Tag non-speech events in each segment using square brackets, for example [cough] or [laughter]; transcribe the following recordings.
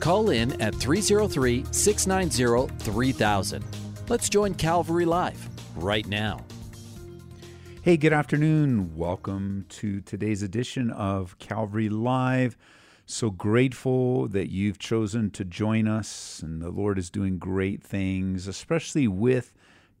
Call in at 303 690 3000. Let's join Calvary Live right now. Hey, good afternoon. Welcome to today's edition of Calvary Live. So grateful that you've chosen to join us, and the Lord is doing great things, especially with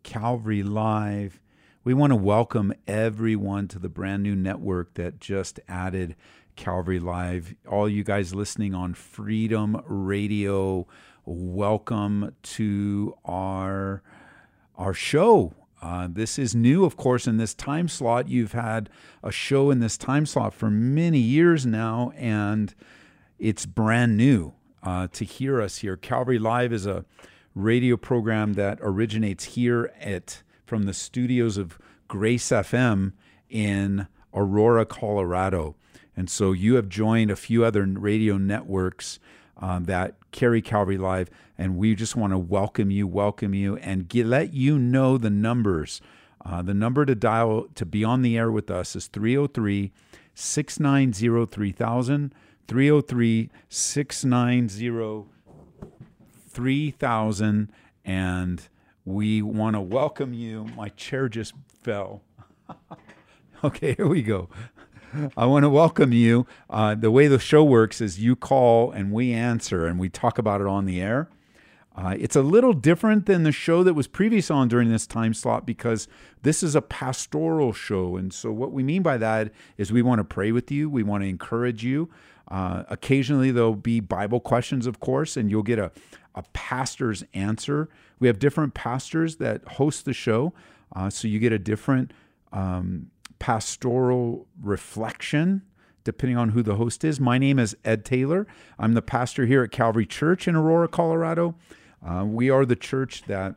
Calvary Live. We want to welcome everyone to the brand new network that just added Calvary Live. All you guys listening on Freedom Radio, welcome to our our show. Uh, this is new, of course, in this time slot. You've had a show in this time slot for many years now, and it's brand new uh, to hear us here. Calvary Live is a radio program that originates here at from the studios of Grace FM in Aurora, Colorado. And so you have joined a few other radio networks um, that carry Calvary Live, and we just want to welcome you, welcome you, and get, let you know the numbers. Uh, the number to dial to be on the air with us is 303 690 3000. 303 690 3000. And we want to welcome you. My chair just fell. [laughs] okay, here we go. I want to welcome you. Uh, the way the show works is you call and we answer and we talk about it on the air. Uh, it's a little different than the show that was previous on during this time slot because this is a pastoral show. And so, what we mean by that is we want to pray with you, we want to encourage you. Uh, occasionally, there'll be Bible questions, of course, and you'll get a, a pastor's answer. We have different pastors that host the show, uh, so you get a different um, pastoral reflection depending on who the host is. My name is Ed Taylor. I'm the pastor here at Calvary Church in Aurora, Colorado. Uh, we are the church that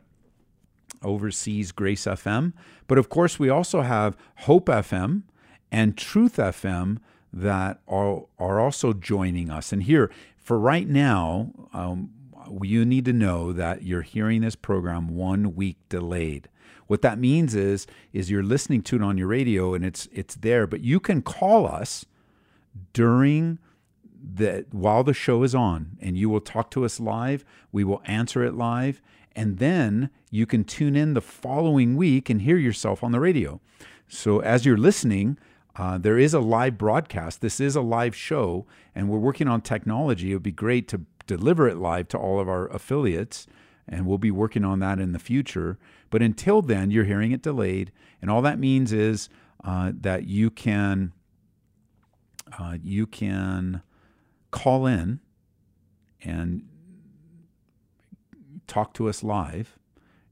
oversees Grace FM. But of course, we also have Hope FM and Truth FM that are, are also joining us. And here, for right now, um, you need to know that you're hearing this program one week delayed. What that means is is you're listening to it on your radio and it's it's there, but you can call us during the while the show is on and you will talk to us live. We will answer it live and then you can tune in the following week and hear yourself on the radio. So as you're listening, uh, there is a live broadcast. This is a live show, and we're working on technology. It would be great to deliver it live to all of our affiliates, and we'll be working on that in the future. But until then, you're hearing it delayed, and all that means is uh, that you can uh, you can call in and talk to us live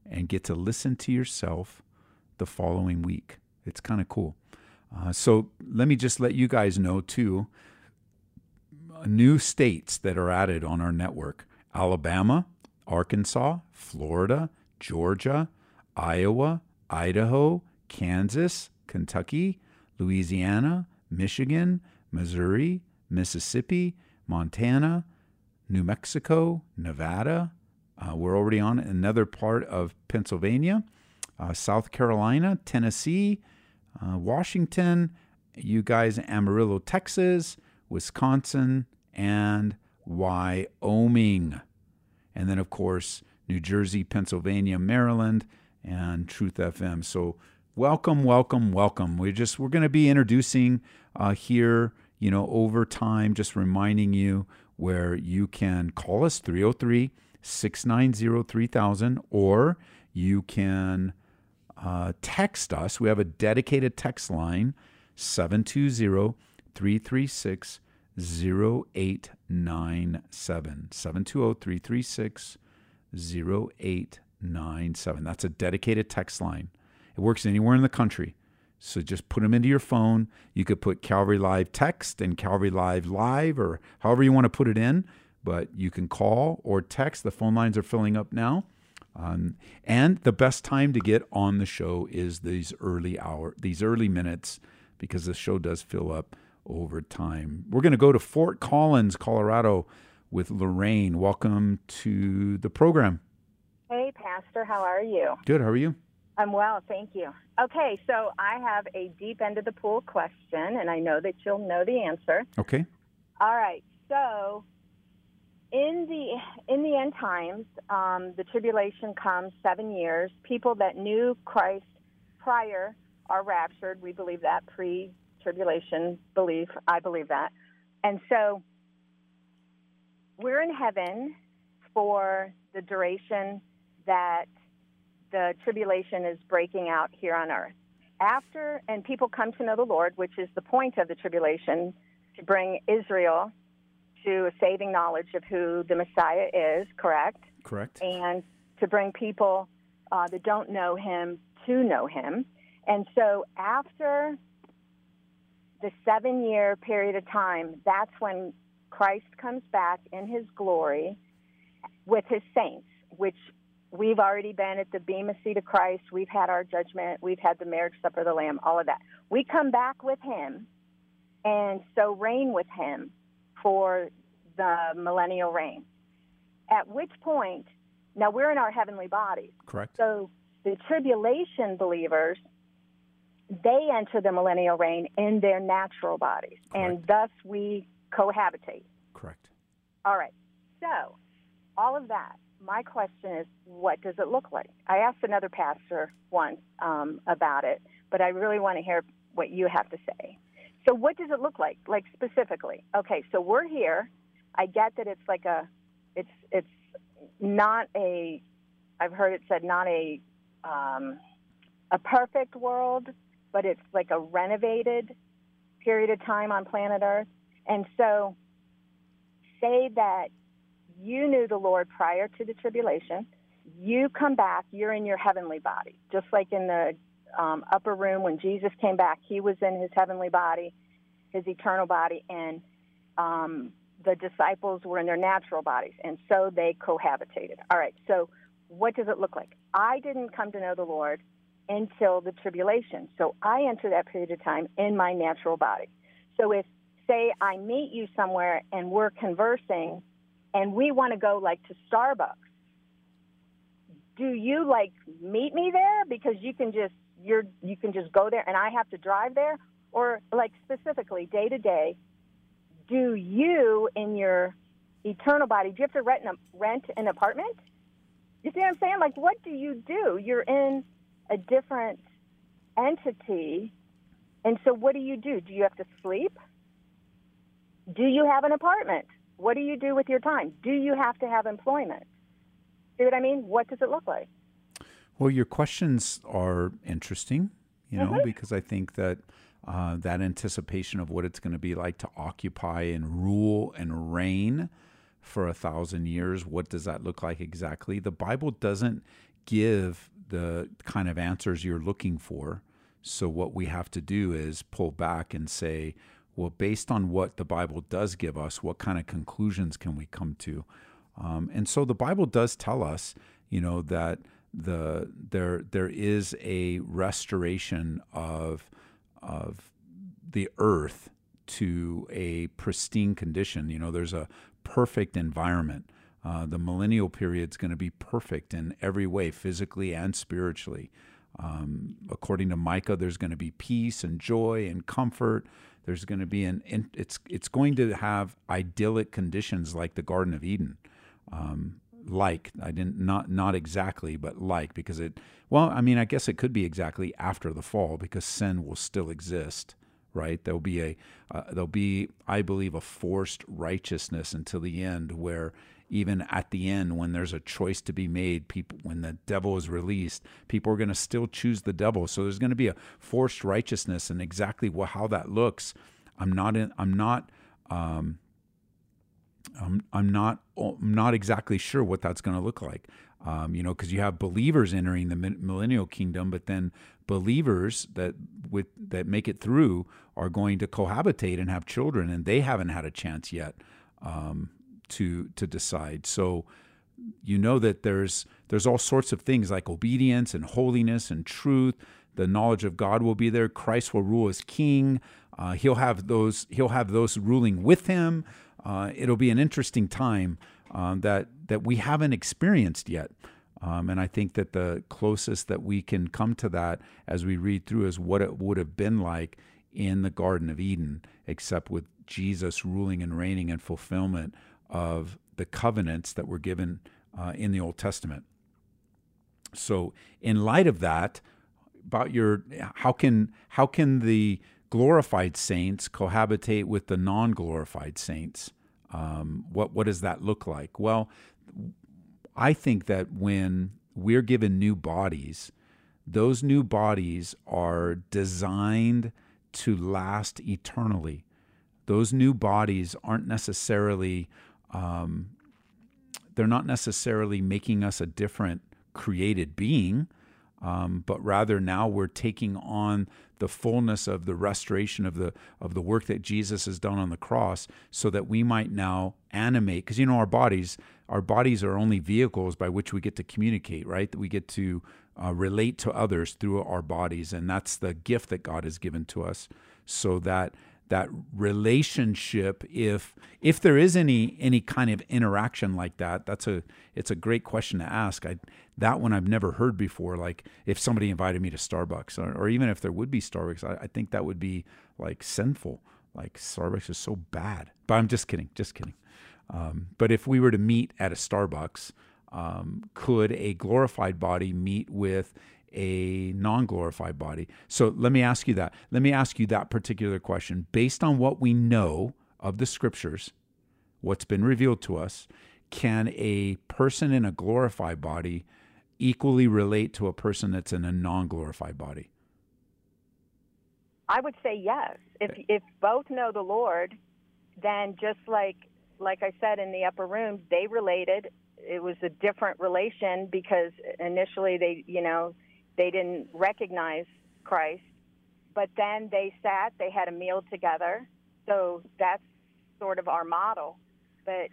and get to listen to yourself the following week. It's kind of cool. Uh, so let me just let you guys know too new states that are added on our network Alabama, Arkansas, Florida, Georgia, Iowa, Idaho, Kansas, Kentucky, Louisiana, Michigan, Missouri, Mississippi, Montana, New Mexico, Nevada. Uh, we're already on another part of Pennsylvania, uh, South Carolina, Tennessee, uh, Washington, you guys, Amarillo, Texas, Wisconsin, and Wyoming. And then, of course, New Jersey, Pennsylvania, Maryland, and Truth FM. So, welcome, welcome, welcome. We're just we're going to be introducing uh, here, you know, over time, just reminding you where you can call us 303 690 3000 or you can uh, text us. We have a dedicated text line 720 336 0897. 720 336 0897. That's a dedicated text line. It works anywhere in the country. So just put them into your phone. You could put Calvary Live text and Calvary Live live or however you want to put it in. but you can call or text. The phone lines are filling up now. Um, and the best time to get on the show is these early hour, these early minutes, because the show does fill up over time. We're going to go to Fort Collins, Colorado, with Lorraine. Welcome to the program. Hey, Pastor, how are you? Good. How are you? I'm well, thank you. Okay, so I have a deep end of the pool question, and I know that you'll know the answer. Okay. All right, so in the in the end times, um, the tribulation comes seven years. People that knew Christ prior are raptured. We believe that pre-tribulation belief. I believe that, and so we're in heaven for the duration that the tribulation is breaking out here on earth. After, and people come to know the Lord, which is the point of the tribulation, to bring Israel to a saving knowledge of who the Messiah is, correct? Correct. And to bring people uh, that don't know him to know him. And so after the seven year period of time, that's when Christ comes back in his glory with his saints, which we've already been at the Bema seat of Christ. We've had our judgment. We've had the marriage supper of the Lamb, all of that. We come back with him and so reign with him for the millennial reign. At which point, now we're in our heavenly bodies. Correct. So the tribulation believers, they enter the millennial reign in their natural bodies, and thus we cohabitate. Correct. All right. So, all of that. My question is, what does it look like? I asked another pastor once um, about it, but I really want to hear what you have to say. So, what does it look like? Like specifically? Okay, so we're here. I get that it's like a, it's it's not a. I've heard it said not a, um, a perfect world, but it's like a renovated period of time on planet Earth. And so, say that you knew the Lord prior to the tribulation. You come back, you're in your heavenly body. Just like in the um, upper room when Jesus came back, he was in his heavenly body, his eternal body, and um, the disciples were in their natural bodies. And so they cohabitated. All right, so what does it look like? I didn't come to know the Lord until the tribulation. So I enter that period of time in my natural body. So if, say, I meet you somewhere and we're conversing, and we want to go like to Starbucks, do you like meet me there because you can just you're you can just go there and I have to drive there, or like specifically day to day, do you in your eternal body do you have to rent an, rent an apartment? You see what I'm saying? Like, what do you do? You're in a different entity, and so what do you do? Do you have to sleep? Do you have an apartment? What do you do with your time? Do you have to have employment? See what I mean? What does it look like? Well, your questions are interesting, you know, Mhm. because I think that uh, that anticipation of what it's going to be like to occupy and rule and reign for a thousand years, what does that look like exactly? The Bible doesn't give the kind of answers you're looking for. So, what we have to do is pull back and say, well, based on what the Bible does give us, what kind of conclusions can we come to? Um, and so the Bible does tell us, you know, that the there there is a restoration of of the earth to a pristine condition. You know, there's a perfect environment. Uh, the millennial period is going to be perfect in every way, physically and spiritually. Um, according to Micah, there's going to be peace and joy and comfort. There's going to be an it's it's going to have idyllic conditions like the Garden of Eden. Um, like I didn't not not exactly, but like because it well, I mean, I guess it could be exactly after the fall because sin will still exist, right? There'll be a uh, there'll be I believe a forced righteousness until the end where even at the end when there's a choice to be made people when the devil is released people are going to still choose the devil so there's going to be a forced righteousness and exactly how that looks i'm not in i'm not um, I'm, I'm not I'm not exactly sure what that's going to look like. Um, you know, because you have believers entering the millennial kingdom, but then believers that with that make it through are going to cohabitate and have children, and they haven't had a chance yet um, to to decide. So you know that there's there's all sorts of things like obedience and holiness and truth. The knowledge of God will be there. Christ will rule as King. Uh, he'll have those. He'll have those ruling with him. Uh, it'll be an interesting time um, that that we haven't experienced yet. Um, and I think that the closest that we can come to that as we read through is what it would have been like in the Garden of Eden, except with Jesus ruling and reigning and fulfillment of the covenants that were given uh, in the Old Testament. So, in light of that, about your how can how can the glorified saints cohabitate with the non-glorified saints? Um, what what does that look like? Well, I think that when we're given new bodies, those new bodies are designed to last eternally. Those new bodies aren't necessarily, um, they're not necessarily making us a different created being, um, but rather now we're taking on the fullness of the restoration of the of the work that Jesus has done on the cross, so that we might now animate. Because you know our bodies, our bodies are only vehicles by which we get to communicate, right? That we get to uh, relate to others through our bodies, and that's the gift that God has given to us, so that that relationship if if there is any any kind of interaction like that that's a it's a great question to ask. I that one i've never heard before like if somebody invited me to starbucks or, or even if there would be starbucks I, I, think that would be like sinful. Like starbucks is so bad. But i'm just kidding just kidding. Um, but if we were to meet at a starbucks um, could a glorified body meet with a non glorified body. So let me ask you that. Let me ask you that particular question. Based on what we know of the scriptures, what's been revealed to us, can a person in a glorified body equally relate to a person that's in a non glorified body? I would say yes. If if both know the Lord, then just like like I said in the upper room, they related. It was a different relation because initially they, you know, they didn't recognize Christ, but then they sat, they had a meal together. So that's sort of our model. But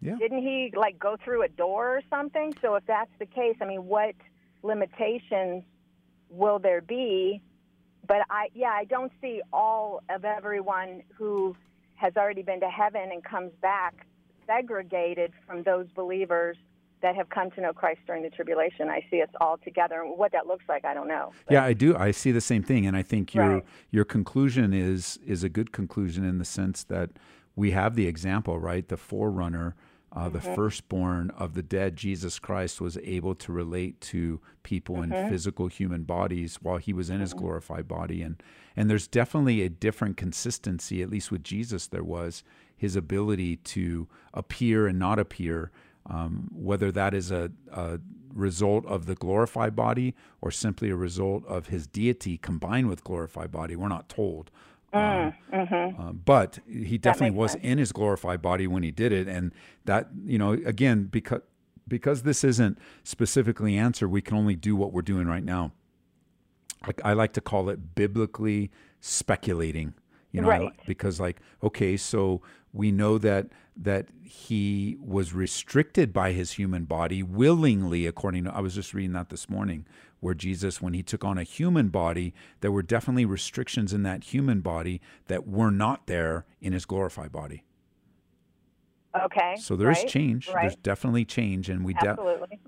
yeah. didn't he like go through a door or something? So if that's the case, I mean, what limitations will there be? But I, yeah, I don't see all of everyone who has already been to heaven and comes back segregated from those believers that have come to know Christ during the tribulation. I see us all together. And what that looks like, I don't know. But. Yeah, I do. I see the same thing, and I think your right. your conclusion is is a good conclusion in the sense that we have the example, right? The forerunner. Uh, mm-hmm. The firstborn of the dead, Jesus Christ, was able to relate to people mm-hmm. in physical human bodies while he was in mm-hmm. his glorified body, and and there's definitely a different consistency. At least with Jesus, there was his ability to appear and not appear, um, whether that is a, a, result of the glorified body or simply a result of his deity combined with glorified body, we're not told. Mm, um, mm-hmm. uh, but he definitely was sense. in his glorified body when he did it, and that you know again because because this isn't specifically answered, we can only do what we're doing right now. Like I like to call it biblically speculating you know right. because like okay so we know that that he was restricted by his human body willingly according to I was just reading that this morning where Jesus when he took on a human body there were definitely restrictions in that human body that were not there in his glorified body Okay. So there right, is change. Right. There's definitely change, and we de-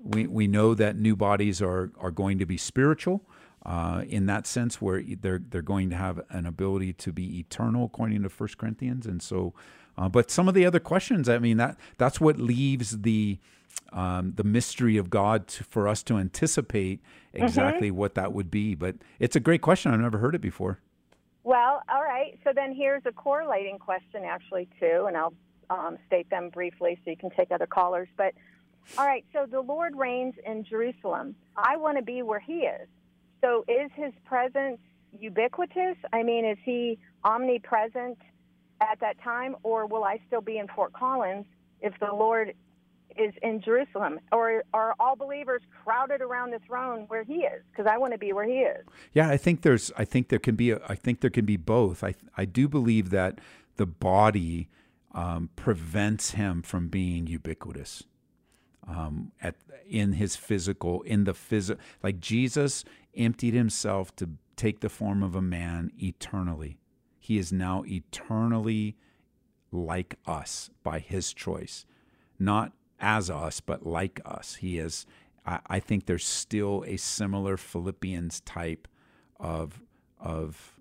we we know that new bodies are are going to be spiritual uh, in that sense, where they're they're going to have an ability to be eternal, according to First Corinthians. And so, uh, but some of the other questions, I mean, that that's what leaves the um, the mystery of God to, for us to anticipate mm-hmm. exactly mm-hmm. what that would be. But it's a great question. I've never heard it before. Well, all right. So then here's a correlating question, actually, too, and I'll um, state them briefly so you can take other callers. But all right, so the Lord reigns in Jerusalem. I want to be where He is. So is his presence ubiquitous? I mean, is he omnipresent at that time, or will I still be in Fort Collins if the Lord is in Jerusalem? Or are all believers crowded around the throne where he is? Because I want to be where he is. Yeah, I think there's. I think there can be. A, I think there can be both. I I do believe that the body um, prevents him from being ubiquitous um, at in his physical in the physical like Jesus emptied himself to take the form of a man eternally. He is now eternally like us by his choice, not as us, but like us. He is. I, I think there's still a similar Philippians type of of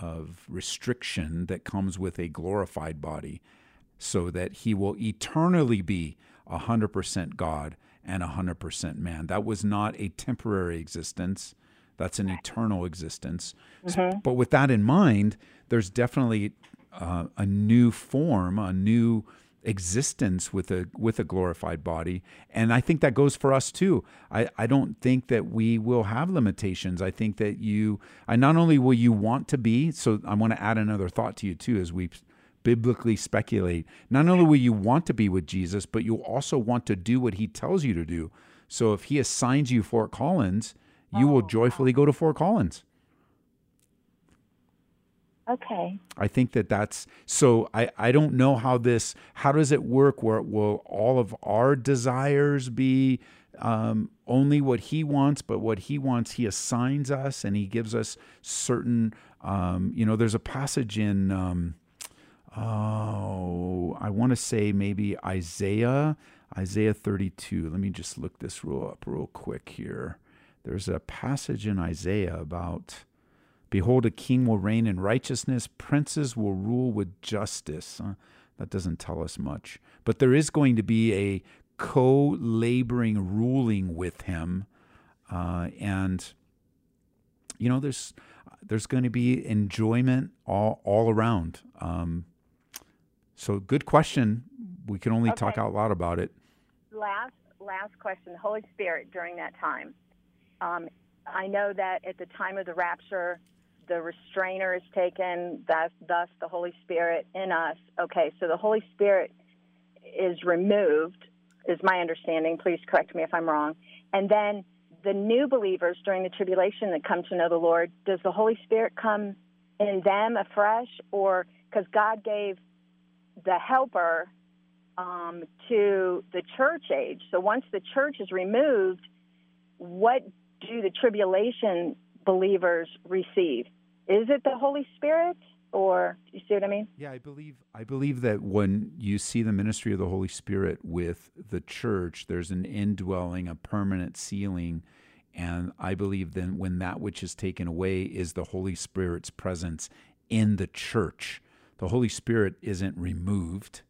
of restriction that comes with a glorified body so that he will eternally be 100% God and 100% man. That was not a temporary existence, that's an eternal existence. Mm-hmm. But with that in mind, there's definitely uh, a new form, a new existence with a with a glorified body and i think that goes for us too i i don't think that we will have limitations i think that you i not only will you want to be so i want to add another thought to you too as we biblically speculate not only will you want to be with jesus but you'll also want to do what he tells you to do so if he assigns you fort collins you will oh, joyfully go to fort collins Okay. I think that that's so. I, I don't know how this, how does it work where will all of our desires be um, only what he wants, but what he wants, he assigns us and he gives us certain, um, you know, there's a passage in, um, oh, I want to say maybe Isaiah, Isaiah 32. Let me just look this rule up real quick here. There's a passage in Isaiah about, Behold, a king will reign in righteousness, princes will rule with justice. That doesn't tell us much. But there is going to be a co laboring ruling with him. Uh, and, you know, there's, there's going to be enjoyment all, all around. Um, so, good question. We can only okay. talk out loud about it. Last, last question. The Holy Spirit during that time. Um, I know that at the time of the rapture, the restrainer is taken, thus, thus the Holy Spirit in us. Okay, so the Holy Spirit is removed, is my understanding. Please correct me if I'm wrong. And then the new believers during the tribulation that come to know the Lord, does the Holy Spirit come in them afresh? Or because God gave the helper um, to the church age. So once the church is removed, what do the tribulation believers receive? Is it the Holy Spirit? Or you see what I mean? Yeah, I believe I believe that when you see the ministry of the Holy Spirit with the church, there's an indwelling, a permanent sealing, and I believe then when that which is taken away is the Holy Spirit's presence in the church. The Holy Spirit isn't removed.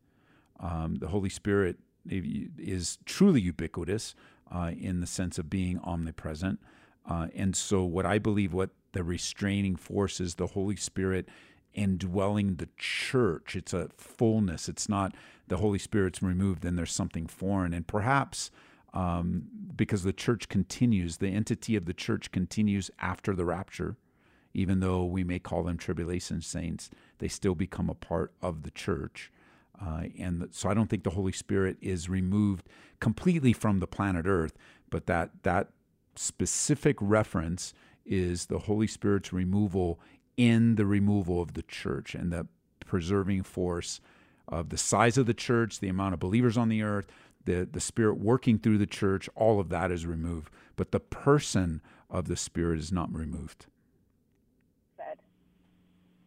Um, the Holy Spirit is truly ubiquitous uh, in the sense of being omnipresent. Uh, and so, what I believe, what the restraining force is the Holy Spirit indwelling the church. It's a fullness. It's not the Holy Spirit's removed and there's something foreign. And perhaps um, because the church continues, the entity of the church continues after the rapture, even though we may call them tribulation saints, they still become a part of the church. Uh, and so I don't think the Holy Spirit is removed completely from the planet Earth, but that that specific reference is the Holy Spirit's removal in the removal of the church and the preserving force of the size of the church, the amount of believers on the earth, the, the Spirit working through the church, all of that is removed. But the person of the Spirit is not removed.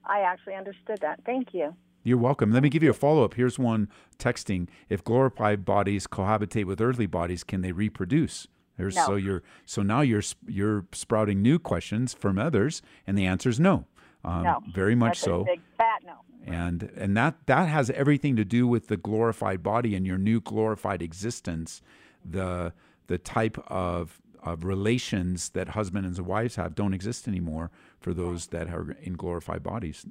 I actually understood that. Thank you. You're welcome. Let me give you a follow up. Here's one texting. If glorified bodies cohabitate with earthly bodies, can they reproduce? There's, no. So you're so now you're you're sprouting new questions from others, and the answer is no. Um, no, very much so. big fat no. And and that that has everything to do with the glorified body and your new glorified existence, the the type of of relations that husbands and wives have don't exist anymore for those that are in glorified bodies.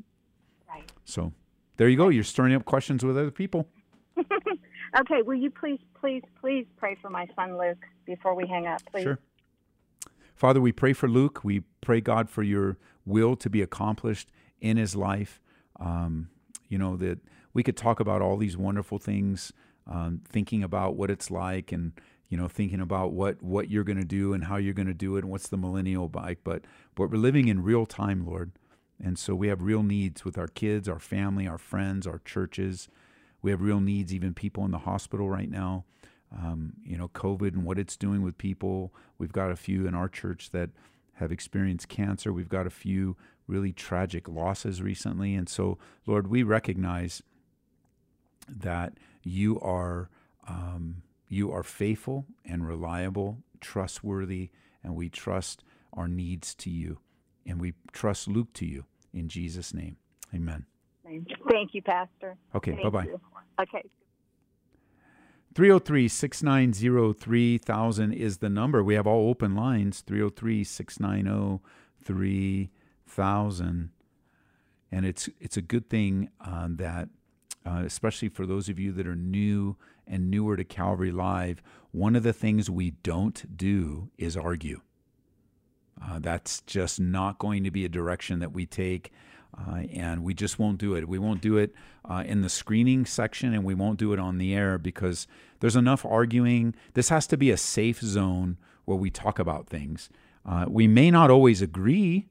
Right. So there you go. You're stirring up questions with other people. [laughs] okay. Will you please, please, please pray for my son Luke? before we hang up, please? Sure. Father, we pray for Luke. We pray, God, for your will to be accomplished in his life. Um, you know, that we could talk about all these wonderful things, um, thinking about what it's like and, you know, thinking about what, what you're going to do and how you're going to do it and what's the millennial bike. But, but we're living in real time, Lord. And so we have real needs with our kids, our family, our friends, our churches. We have real needs, even people in the hospital right now. Um, you know, COVID and what it's doing with people. We've got a few in our church that have experienced cancer. We've got a few really tragic losses recently. And so, Lord, we recognize that you are um, you are faithful and reliable, trustworthy, and we trust our needs to you. And we trust Luke to you in Jesus' name. Amen. Thank you, Pastor. Okay, bye bye. Okay. 303 690 3000 is the number. We have all open lines 303 690 3000. And it's, it's a good thing uh, that, uh, especially for those of you that are new and newer to Calvary Live, one of the things we don't do is argue. Uh, that's just not going to be a direction that we take. Uh, and we just won't do it. We won't do it uh, in the screening section, and we won't do it on the air because there's enough arguing. This has to be a safe zone where we talk about things. Uh, we may not always agree,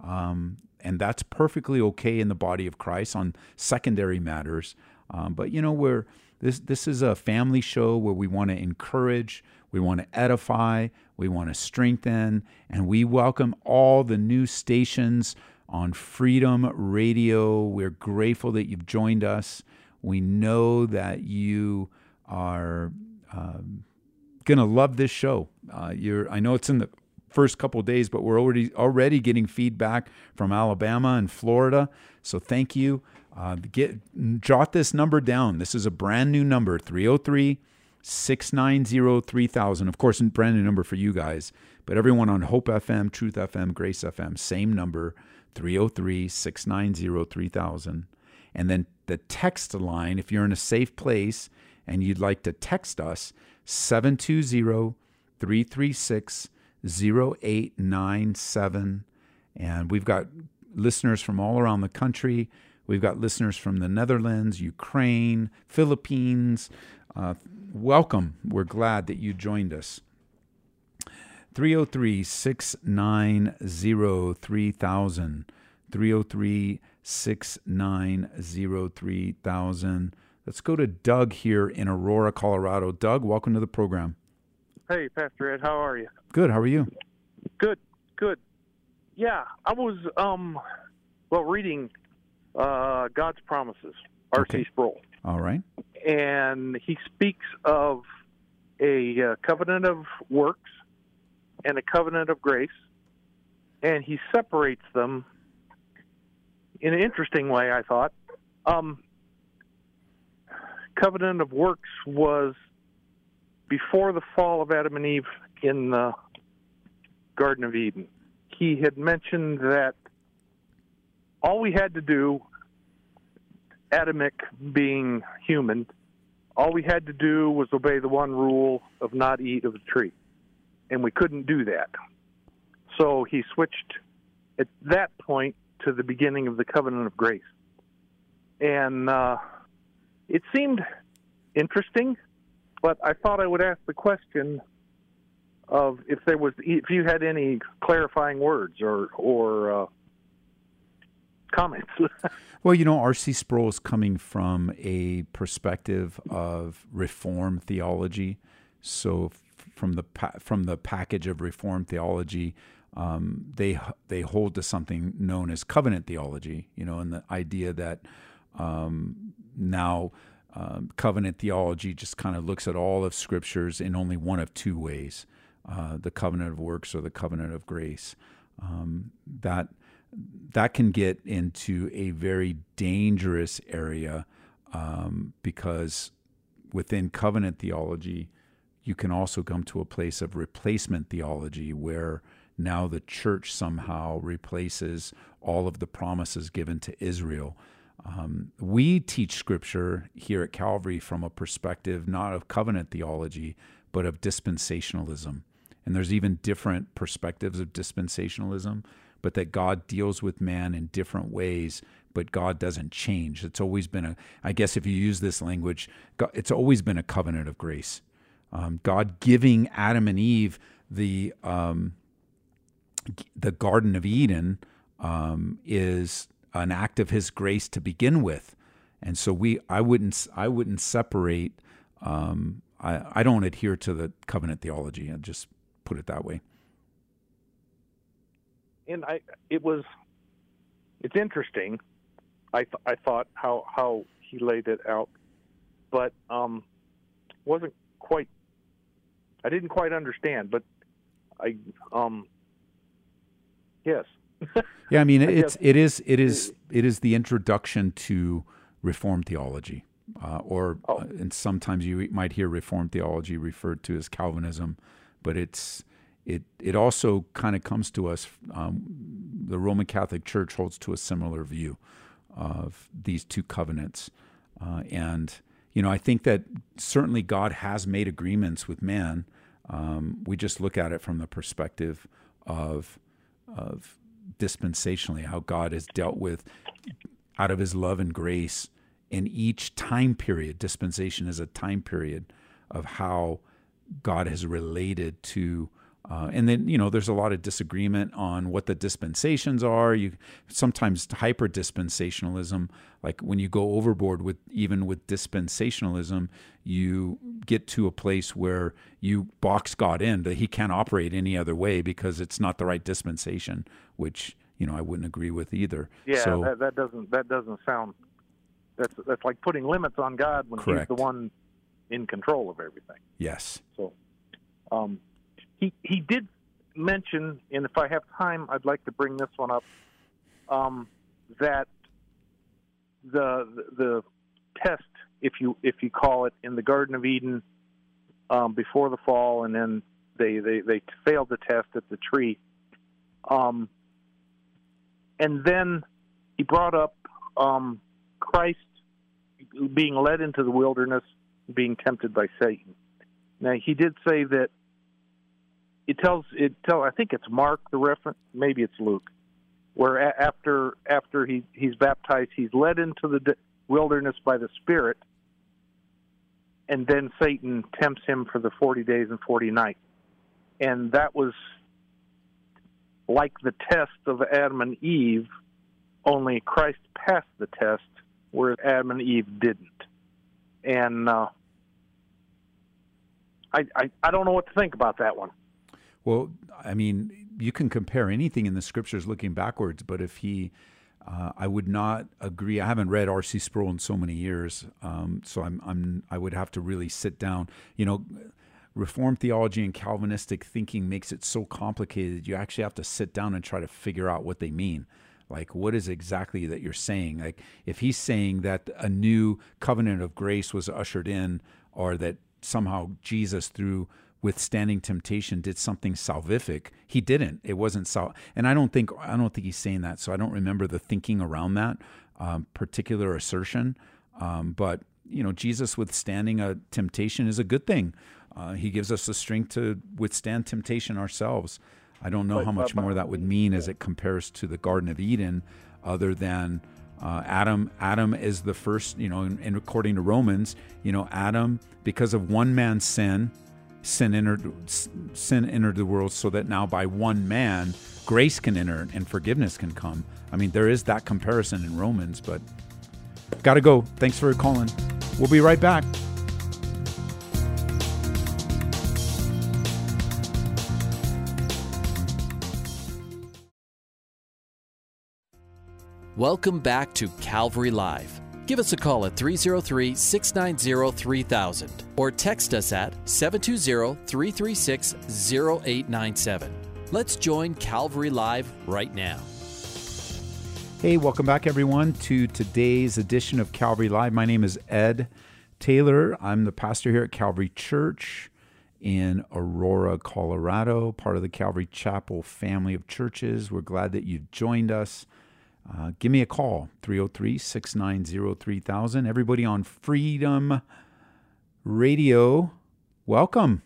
um, and that's perfectly okay in the body of Christ on secondary matters. Um, but you know, we're this this is a family show where we want to encourage, we want to edify, we want to strengthen, and we welcome all the new stations on Freedom Radio. We're grateful that you've joined us. We know that you are um, going to love this show. Uh, you're, I know it's in the first couple days, but we're already already getting feedback from Alabama and Florida. So thank you. Uh, get jot this number down. This is a brand new number 303 690 3000. Of course, a brand new number for you guys, but everyone on Hope FM, Truth FM, Grace FM, same number 303 690 3000. And then the text line, if you're in a safe place and you'd like to text us, 720 336 0897. And we've got listeners from all around the country. We've got listeners from the Netherlands, Ukraine, Philippines. Uh, welcome. We're glad that you joined us. 303 690 3000. 303 690 3000. Let's go to Doug here in Aurora, Colorado. Doug, welcome to the program. Hey, Pastor Ed, how are you? Good. How are you? Good, good. Yeah, I was um, well reading uh, God's Promises, R.C. Okay. Sproul, All right. and he speaks of a uh, covenant of works and a covenant of grace, and he separates them in an interesting way. I thought. Um, covenant of works was before the fall of Adam and Eve in the Garden of Eden. He had mentioned that all we had to do, Adamic being human, all we had to do was obey the one rule of not eat of the tree. And we couldn't do that. So he switched at that point to the beginning of the covenant of grace. And uh, it seemed interesting but I thought I would ask the question of if there was if you had any clarifying words or or uh, comments. [laughs] Well, you know, R.C. Sproul is coming from a perspective of Reform theology. So, from the from the package of Reform theology, um, they they hold to something known as covenant theology. You know, and the idea that um, now um, covenant theology just kind of looks at all of scriptures in only one of two ways: uh, the covenant of works or the covenant of grace. Um, that that can get into a very dangerous area um, because within covenant theology, you can also come to a place of replacement theology where now the church somehow replaces all of the promises given to Israel. Um, we teach scripture here at Calvary from a perspective not of covenant theology, but of dispensationalism. And there's even different perspectives of dispensationalism, but that God deals with man in different ways, but God doesn't change. It's always been a, I guess if you use this language, it's always been a covenant of grace. Um, God giving Adam and Eve the um, the Garden of Eden um, is an act of His grace to begin with, and so we I wouldn't I wouldn't separate. Um, I I don't adhere to the covenant theology. I just put it that way. And I it was it's interesting. I th- I thought how how he laid it out, but um, wasn't quite. I didn't quite understand, but I um. Yes. [laughs] Yeah, I mean I it's guess- it is it is it is the introduction to Reformed theology, uh, or Oh. uh, and sometimes you might hear Reformed theology referred to as Calvinism, but it's it it also kind of comes to us. Um, the Roman Catholic Church holds to a similar view of these two covenants, uh, and you know I think that certainly God has made agreements with man. Um, we just look at it from the perspective of of dispensationally how God has dealt with out of his love and grace in each time period. Dispensation is a time period of how God has related to. Uh, and then you know there's a lot of disagreement on what the dispensations are. You sometimes hyper dispensationalism, like when you go overboard with even with dispensationalism, you get to a place where you box God in that He can't operate any other way because it's not the right dispensation, which you know I wouldn't agree with either. Yeah, so that, that doesn't that doesn't sound. That's that's like putting limits on God when Correct. He's the one in control of everything. yes, So, um, he he did mention, and if I have time, I'd like to bring this one up. Um, that the the test, if you if you call it, in the Garden of Eden um, before the fall, and then they, they they failed the test at the tree. Um, and then he brought up um, Christ being led into the wilderness, being tempted by Satan. Now he did say that it tells it tell I think it's Mark the reference, maybe it's Luke, where a- after after he he's baptized, he's led into the d- wilderness by the Spirit, and then Satan tempts him for the forty days and forty nights, and that was like the test of Adam and Eve, only Christ passed the test, whereas Adam and Eve didn't, and uh, I, I I don't know what to think about that one. Well, I mean, you can compare anything in the scriptures looking backwards, but if he, uh, I would not agree. I haven't read R.C. Sproul in so many years, um, so I'm, I'm, I would have to really sit down. You know, Reformed theology and Calvinistic thinking makes it so complicated. You actually have to sit down and try to figure out what they mean. Like, what is exactly that you're saying? Like, if he's saying that a new covenant of grace was ushered in, or that somehow Jesus, through withstanding temptation, did something salvific, he didn't. It wasn't sal. And I don't think I don't think he's saying that. So I don't remember the thinking around that um, particular assertion. Um, but you know, Jesus withstanding a temptation is a good thing. Uh, he gives us the strength to withstand temptation ourselves. I don't know how much more that would mean as it compares to the Garden of Eden, other than uh, Adam. Adam is the first, you know, and, and according to Romans, you know, Adam, because of one man's sin, sin entered sin entered the world, so that now by one man grace can enter and forgiveness can come. I mean, there is that comparison in Romans, but got to go. Thanks for calling. We'll be right back. Welcome back to Calvary Live. Give us a call at 303 690 3000 or text us at 720 336 0897. Let's join Calvary Live right now. Hey, welcome back, everyone, to today's edition of Calvary Live. My name is Ed Taylor. I'm the pastor here at Calvary Church in Aurora, Colorado, part of the Calvary Chapel family of churches. We're glad that you've joined us. Uh, give me a call, 303 690 3000. Everybody on Freedom Radio, welcome.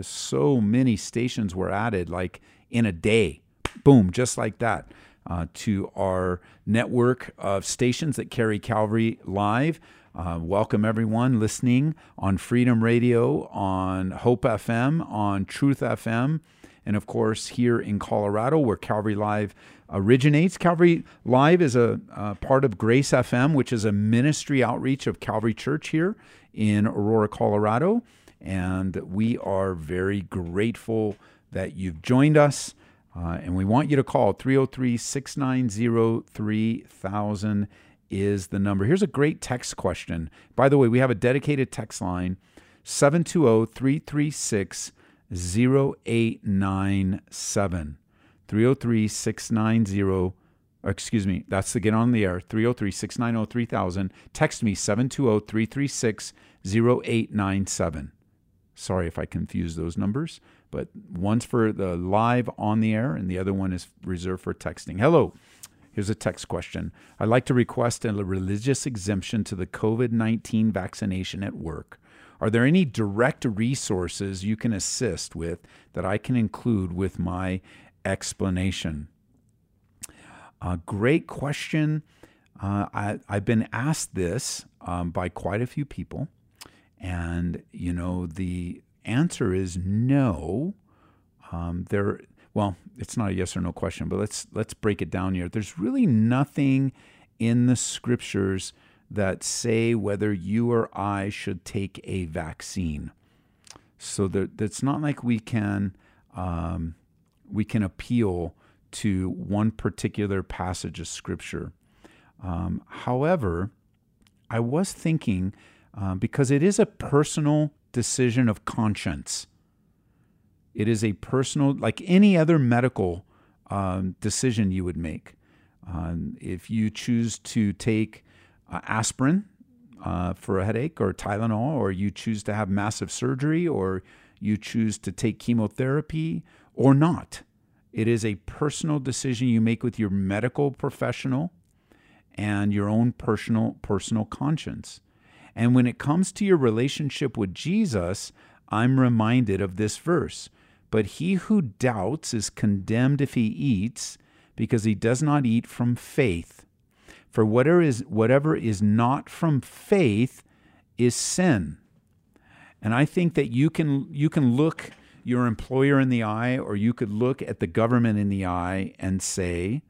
So many stations were added, like in a day. Boom, just like that, uh, to our network of stations that carry Calvary Live. Uh, welcome everyone listening on Freedom Radio, on Hope FM, on Truth FM, And of course, here in Colorado, where Calvary Live originates. Calvary Live is a, a part of Grace FM, which is a ministry outreach of Calvary Church here in Aurora, Colorado. And we are very grateful that you've joined us. Uh, and we want you to call 303 690 3000 is the number. Here's a great text question. By the way, we have a dedicated text line 720 336 0897. 303 690 excuse me, that's to get on the air, 303 690 3000. Text me 720 336 0897. Sorry if I confuse those numbers, but one's for the live on the air and the other one is reserved for texting. Hello. Here's a text question. I'd like to request a religious exemption to the COVID 19 vaccination at work. Are there any direct resources you can assist with that I can include with my explanation? A great question. Uh, I, have been asked this um, by quite a few people, and you know the answer is no. Um, there, well, it's not a yes or no question, but let's let's break it down here. There's really nothing in the scriptures that say whether you or I should take a vaccine. So that it's not like we can um, we can appeal to one particular passage of Scripture. Um, however, I was thinking, uh, because it is a personal decision of conscience, it is a personal, like any other medical um, decision you would make. Um, if you choose to take uh, aspirin uh, for a headache or Tylenol, or you choose to have massive surgery, or you choose to take chemotherapy or not, it is a personal decision you make with your medical professional and your own personal personal conscience. And when it comes to your relationship with Jesus, I'm reminded of this verse. But he who doubts is condemned if he eats, because he does not eat from faith. For whatever is, whatever is not from faith is sin. And I think that you can you can look your employer in the eye, or you could look at the government in the eye and say,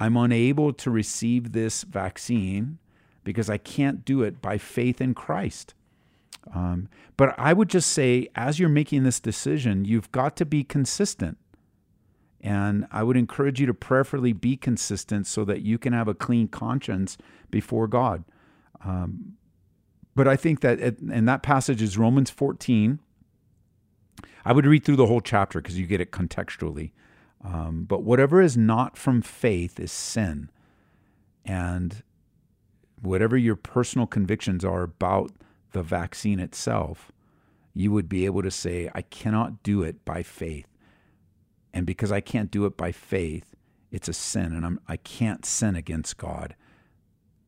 I'm unable to receive this vaccine because I can't do it by faith in Christ. Um, but I would just say, as you're making this decision, you've got to be consistent. And I would encourage you to prayerfully be consistent so that you can have a clean conscience before God. Um, but I think that, it, and that passage is Romans 14, I would read through the whole chapter because you get it contextually. Um, but whatever is not from faith is sin. And whatever your personal convictions are about the vaccine itself, you would be able to say, I cannot do it by faith. And because I can't do it by faith, it's a sin, and I'm, I can't sin against God.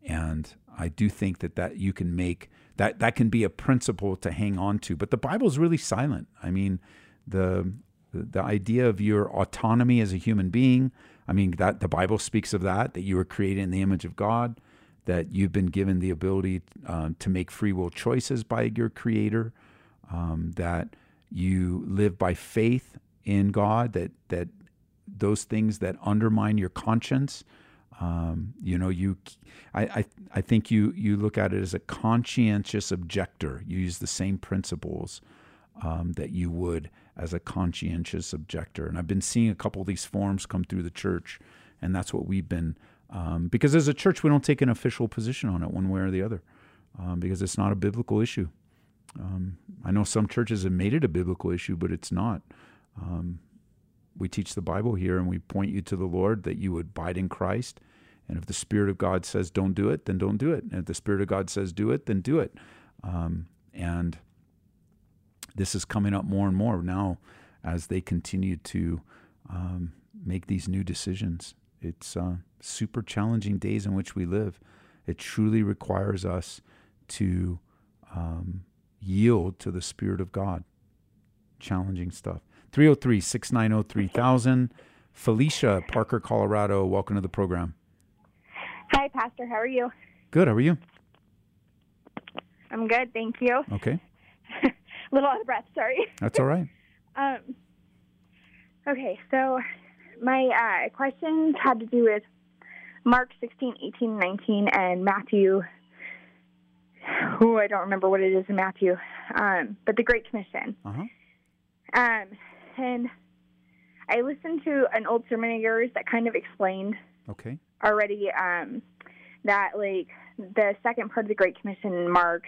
And I do think that, that you can make that that can be a principle to hang on to. But the Bible is really silent. I mean, the the idea of your autonomy as a human being. I mean, that the Bible speaks of that that you were created in the image of God, that you've been given the ability uh, to make free will choices by your Creator, um, that you live by faith in God. That that those things that undermine your conscience um, you know, you, I, I, I think you you look at it as a conscientious objector. You use the same principles um, that you would as a conscientious objector. And I've been seeing a couple of these forms come through the church, and that's what we've been. Um, because as a church, we don't take an official position on it one way or the other, um, because it's not a biblical issue. Um, I know some churches have made it a biblical issue, but it's not. Um, we teach the Bible here and we point you to the Lord that you would abide in Christ and if the Spirit of God says don't do it, then don't do it. And if the Spirit of God says do it, then do it. Um, and this is coming up more and more now as they continue to um, make these new decisions. It's uh, super challenging days in which we live. It truly requires us to um, yield to the Spirit of God. Challenging stuff. 303 690 3000. Felicia, Parker, Colorado, welcome to the program. Hi, Pastor. How are you? Good. How are you? I'm good. Thank you. Okay. A [laughs] little out of breath. Sorry. That's all right. [laughs] um, Okay, so my uh, questions had to do with Mark 16, 18, 19, and Matthew. Oh, I don't remember what it is in Matthew, um, but the Great Commission. Uh-huh. Um, and I listened to an old sermon of yours that kind of explained Okay. already um, that like the second part of the Great Commission Mark,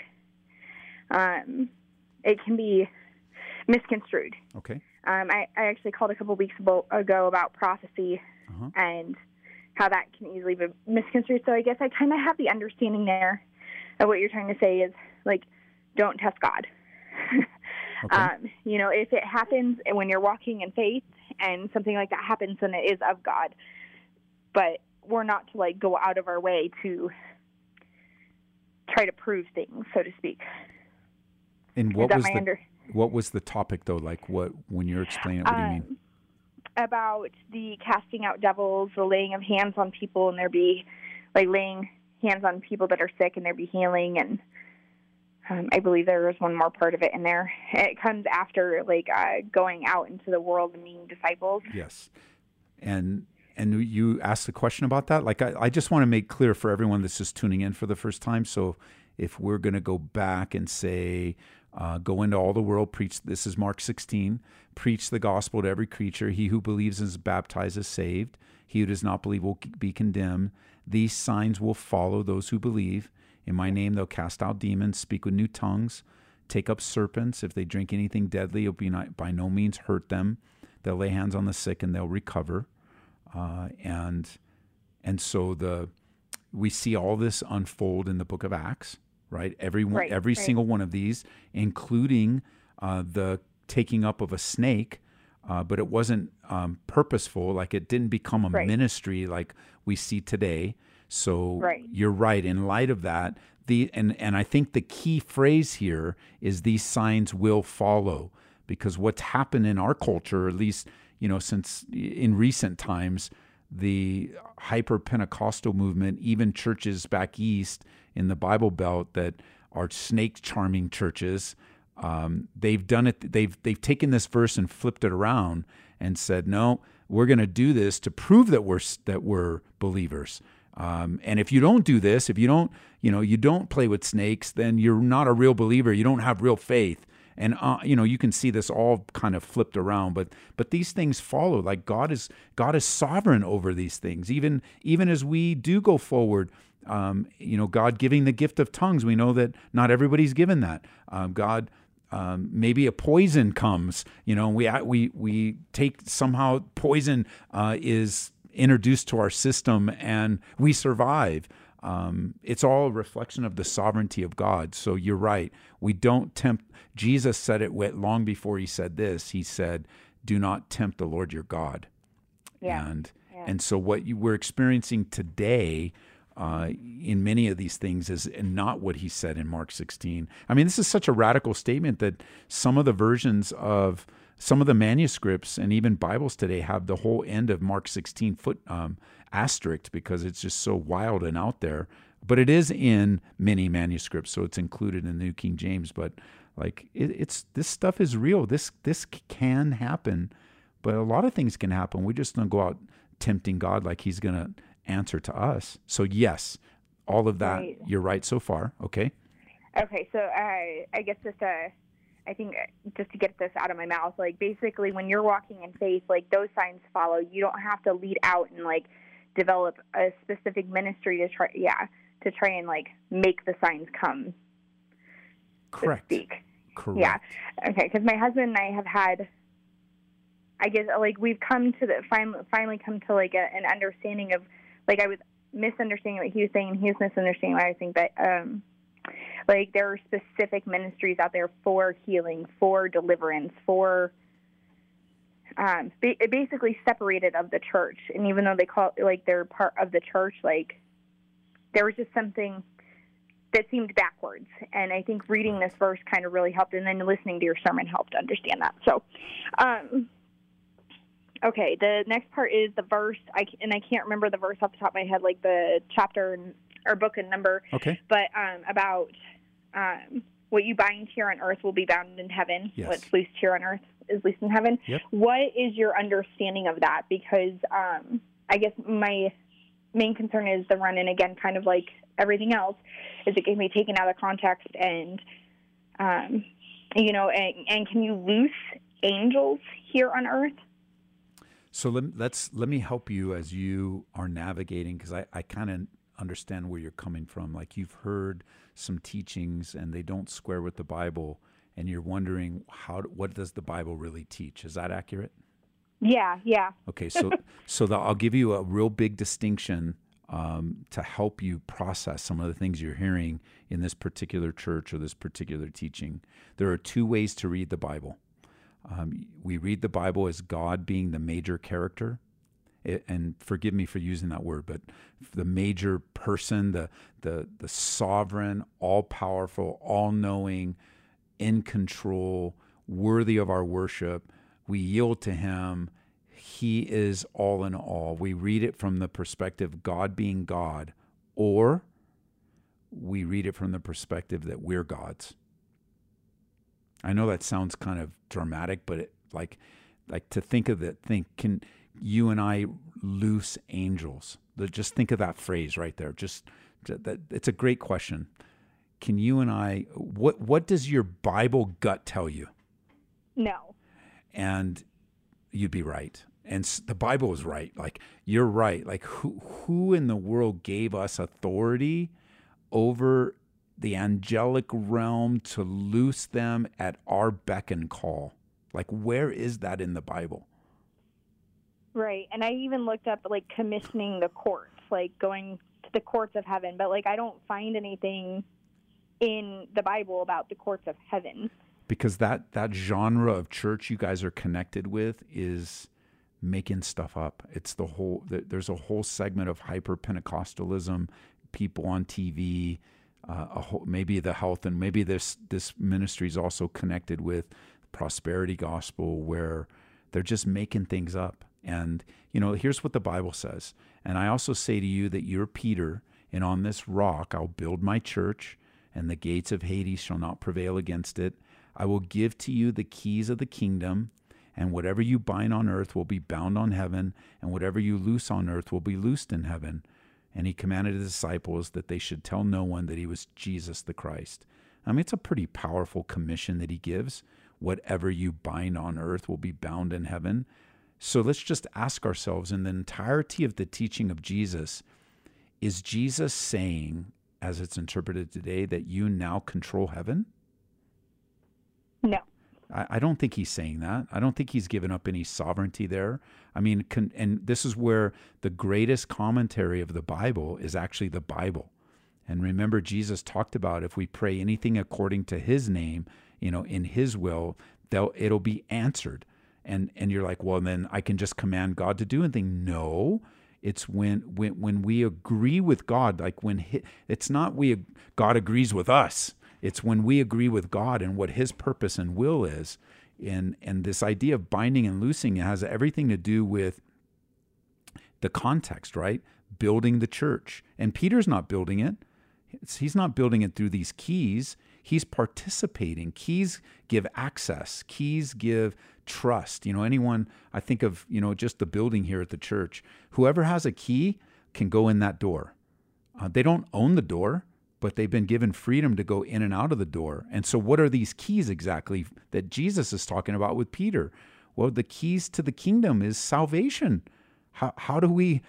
um, it can be misconstrued. Okay. Um, I, I actually called a couple weeks ago about prophecy Uh-huh. and how that can easily be misconstrued. So I guess I kind of have the understanding there of what you're trying to say is like, don't test God. [laughs] Okay. um, you know, if it happens and when you're walking in faith and something like that happens, then it is of God. But we're not to like go out of our way to try to prove things, so to speak. and what was the under? what was the topic though? Like what when you're explaining it, what do you mean? um, About the casting out devils, the laying of hands on people, and there be like laying hands on people that are sick and there be healing. And um, I believe there was one more part of it in there. It comes after like uh, going out into the world and being disciples. Yes. And and you asked the question about that. Like I, I just want to make clear for everyone that's just tuning in for the first time. So if we're going to go back and say, uh, go into all the world, preach. This is Mark 16. Preach the gospel to every creature. He who believes and is baptized is saved. He who does not believe will be condemned. These signs will follow those who believe. In my name, they'll cast out demons, speak with new tongues, take up serpents. If they drink anything deadly, it will be not, by no means hurt them. They'll lay hands on the sick and they'll recover. Uh, and and so the we see all this unfold in the book of Acts, right? Every one, Right, every right. single one of these, including uh, the taking up of a snake, uh, but it wasn't um, purposeful. Like it didn't become a Right. ministry like we see today. So Right. you're right. In light of that, the and and I think the key phrase here is these signs will follow because what's happened in our culture, at least you know since in recent times, the hyper Pentecostal movement, even churches back east in the Bible Belt that are snake charming churches, um, they've done it. They've they've taken this verse and flipped it around and said, no, we're going to do this to prove that we're that we're believers. Um, and if you don't do this, if you don't, you know, you don't play with snakes, then you're not a real believer. You don't have real faith. And uh, you know, you can see this all kind of flipped around. But but these things follow. Like God is God is sovereign over these things. Even even as we do go forward, um, you know, God giving the gift of tongues, we know that not everybody's given that. Um, God um, maybe a poison comes. You know, we we we take somehow poison uh, is introduced to our system and we survive. Um, it's all a reflection of the sovereignty of God. So you're right. We don't tempt. Jesus said it long before he said this. He said, "Do not tempt the Lord your God." Yeah. And and so what you, we're experiencing today uh, in many of these things is not what he said in Mark 16. I mean, this is such a radical statement that some of the versions of some of the manuscripts and even Bibles today have the whole end of Mark 16 foot um, asterisk because it's just so wild and out there. But it is in many manuscripts, so it's included in the New King James. But like it, it's this stuff is real. This this can happen, but a lot of things can happen. We just don't go out tempting God like He's going to answer to us. So yes, all of that. Right. You're right so far. Okay. Okay, so I I guess just uh, I think uh, just to get this out of my mouth, like basically when you're walking in faith, like those signs follow. You don't have to lead out and like develop a specific ministry to try, yeah, to try and like make the signs come. So Correct. speak. Correct. Yeah. Okay, because my husband and I have had, I guess, like we've come to the finally finally come to like a, an understanding of, like I was misunderstanding what he was saying, and he was misunderstanding what I was saying, but um, like there are specific ministries out there for healing, for deliverance, for um, ba- basically separated of the church, and even though they call it like they're part of the church, like there was just something that seemed backwards. And I think reading this verse kind of really helped, and then listening to your sermon helped understand that. So, um, okay, the next part is the verse, I, and I can't remember the verse off the top of my head, like the chapter and, or book and number, Okay. but um, about um, what you bind here on earth will be bound in heaven. Yes. What's loosed here on earth is loosed in heaven. Yep. What is your understanding of that? Because um, I guess my main concern is the run in again, kind of like everything else, is it can be taken out of context and, um, you know, and, and can you loose angels here on earth? So let, let's let me help you as you are navigating because I, I kind of understand where you're coming from. Like you've heard some teachings and they don't square with the Bible, and you're wondering how what does the Bible really teach? Is that accurate? Yeah, yeah. Okay, so [laughs] so the, I'll give you a real big distinction um, to help you process some of the things you're hearing in this particular church or this particular teaching. There are two ways to read the Bible. Um, we read the Bible as God being the major character, and forgive me for using that word, but the major person, the the the sovereign, all powerful, all knowing, in control, worthy of our worship. We yield to Him. He is all in all. We read it from the perspective God being God, or we read it from the perspective that we're gods. I know that sounds kind of dramatic, but it, like like to think of it, think can you and I loose angels? Just think of that phrase right there. Just that it's a great question. Can you and I what what does your Bible gut tell you? No. And you'd be right. And the Bible is right. Like you're right. Like who who in the world gave us authority over the angelic realm to loose them at our beck and call? Like where is that in the Bible? Right. And I even looked up like commissioning the courts, like going to the courts of heaven, but like I don't find anything in the Bible about the courts of heaven. Because that that genre of church you guys are connected with is making stuff up. It's the whole there's a whole segment of hyper Pentecostalism, people on TV, uh, whole, maybe the health and maybe this this ministry is also connected with prosperity gospel where they're just making things up and, you know, here's what the Bible says. And I also say to you that you're Peter, and on this rock I'll build my church, and the gates of Hades shall not prevail against it. I will give to you the keys of the kingdom, and whatever you bind on earth will be bound on heaven, and whatever you loose on earth will be loosed in heaven. And he commanded his disciples that they should tell no one that he was Jesus the Christ. I mean, it's a pretty powerful commission that he gives. Whatever you bind on earth will be bound in heaven. So let's just ask ourselves in the entirety of the teaching of Jesus, is Jesus saying, as it's interpreted today, that you now control heaven? No. I, I don't think he's saying that. I don't think he's given up any sovereignty there. I mean, con, and this is where the greatest commentary of the Bible is actually the Bible. And remember, Jesus talked about if we pray anything according to his name, you know, in his will, it'll be answered and and you're like, well, then I can just command God to do anything. No, it's when when when we agree with God, like when he, it's not we God agrees with us. It's when we agree with God and what His purpose and will is. And and this idea of binding and loosing has everything to do with the context, right? Building the church, and Peter's not building it. He's not building it through these keys. He's participating. Keys give access. Keys give trust. You know, anyone, I think of, you know, just the building here at the church, whoever has a key can go in that door. Uh, they don't own the door, but they've been given freedom to go in and out of the door. And so, what are these keys exactly that Jesus is talking about with Peter? Well, the keys to the kingdom is salvation. How, how do we,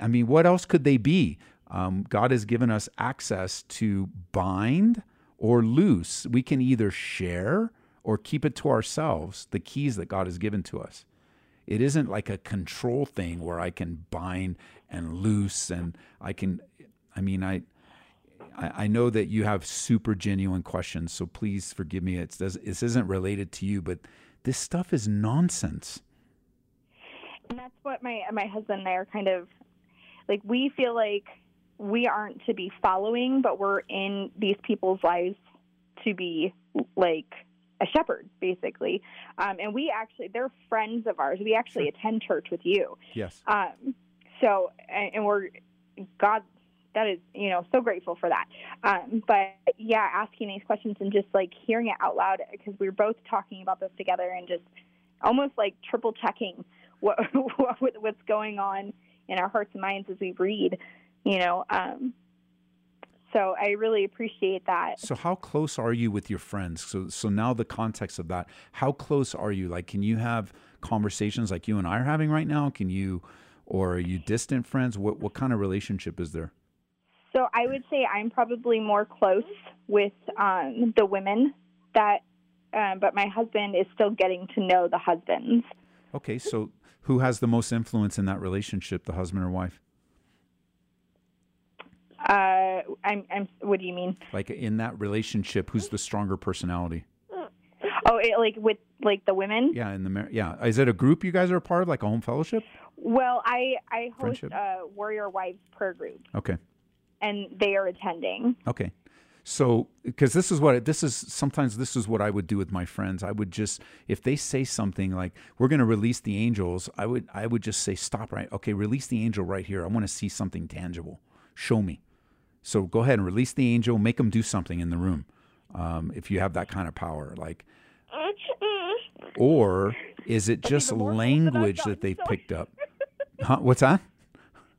I mean, what else could they be? Um, God has given us access to bind or loose. We can either share or keep it to ourselves, the keys that God has given to us. It isn't like a control thing where I can bind and loose and I can, I mean, I, I know that you have super genuine questions, so please forgive me. It's, this isn't related to you, but this stuff is nonsense. And that's what my my husband and I are kind of like. We feel like we aren't to be following, but we're in these people's lives to be like a shepherd, basically. Um, and we actually, they're friends of ours. We actually sure. attend church with you. Yes. Um, so, and we're God that is you know so grateful for that. Um, but yeah, asking these questions and just like hearing it out loud because we were both talking about this together and just almost like triple checking what, [laughs] what what's going on in our hearts and minds as we read. You know, um, so I really appreciate that. So how close are you with your friends? So so now the context of that, how close are you? Like can you have conversations like you and I are having right now? Can you or are you distant friends? What what kind of relationship is there? So I would say I'm probably more close with um, the women that, um, but my husband is still getting to know the husbands. Okay, so who has the most influence in that relationship, the husband or wife? Uh, I'm, I'm. What do you mean? Like in that relationship, who's the stronger personality? Oh, it, like with like the women. Yeah, in the mar- yeah. Is it a group you guys are a part of, like a home fellowship? Well, I I host Friendship. a Warrior Wives prayer group, Okay, and they are attending. okay. So, because this is what this is. Sometimes this is what I would do with my friends. I would just, if they say something like, "We're going to release the angels," I would, I would just say, "Stop! Right? Okay, release the angel right here. I want to see something tangible. Show me." So go ahead and release the angel. Make them do something in the room. Um, if you have that kind of power, like, or is it just the more bold language that they've picked up? Huh? What's that?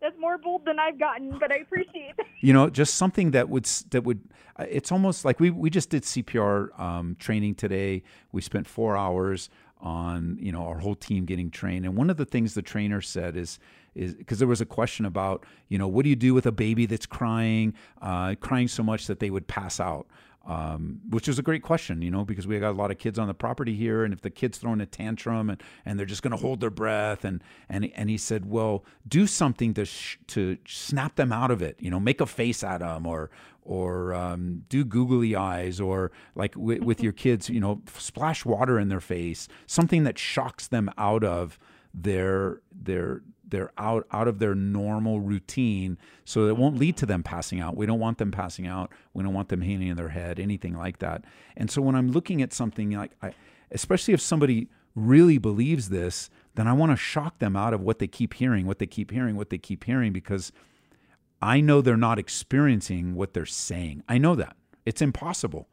That's more bold than I've gotten, but I appreciate. it. you know just something that would that would uh, it's almost like we we just did cpr um, training today we spent four hours on you know our whole team getting trained and one of the things the trainer said is is because there was a question about you know what do you do with a baby that's crying uh, crying so much that they would pass out? Um, which is a great question, you know, because we got a lot of kids on the property here, and if the kid's throwing a tantrum and, and they're just going to hold their breath, and and and he said, well, do something to sh- to snap them out of it, you know, make a face at them, or or um, do googly eyes, or like w- with your kids, you know, splash water in their face, something that shocks them out of their their they're out out of their normal routine so it won't lead to them passing out. We don't want them passing out. We don't want them hanging in their head anything like that. And so when i'm looking at something like I, especially if somebody really believes this then i want to shock them out of what they keep hearing what they keep hearing what they keep hearing because i know they're not experiencing what they're saying. I know that. It's impossible.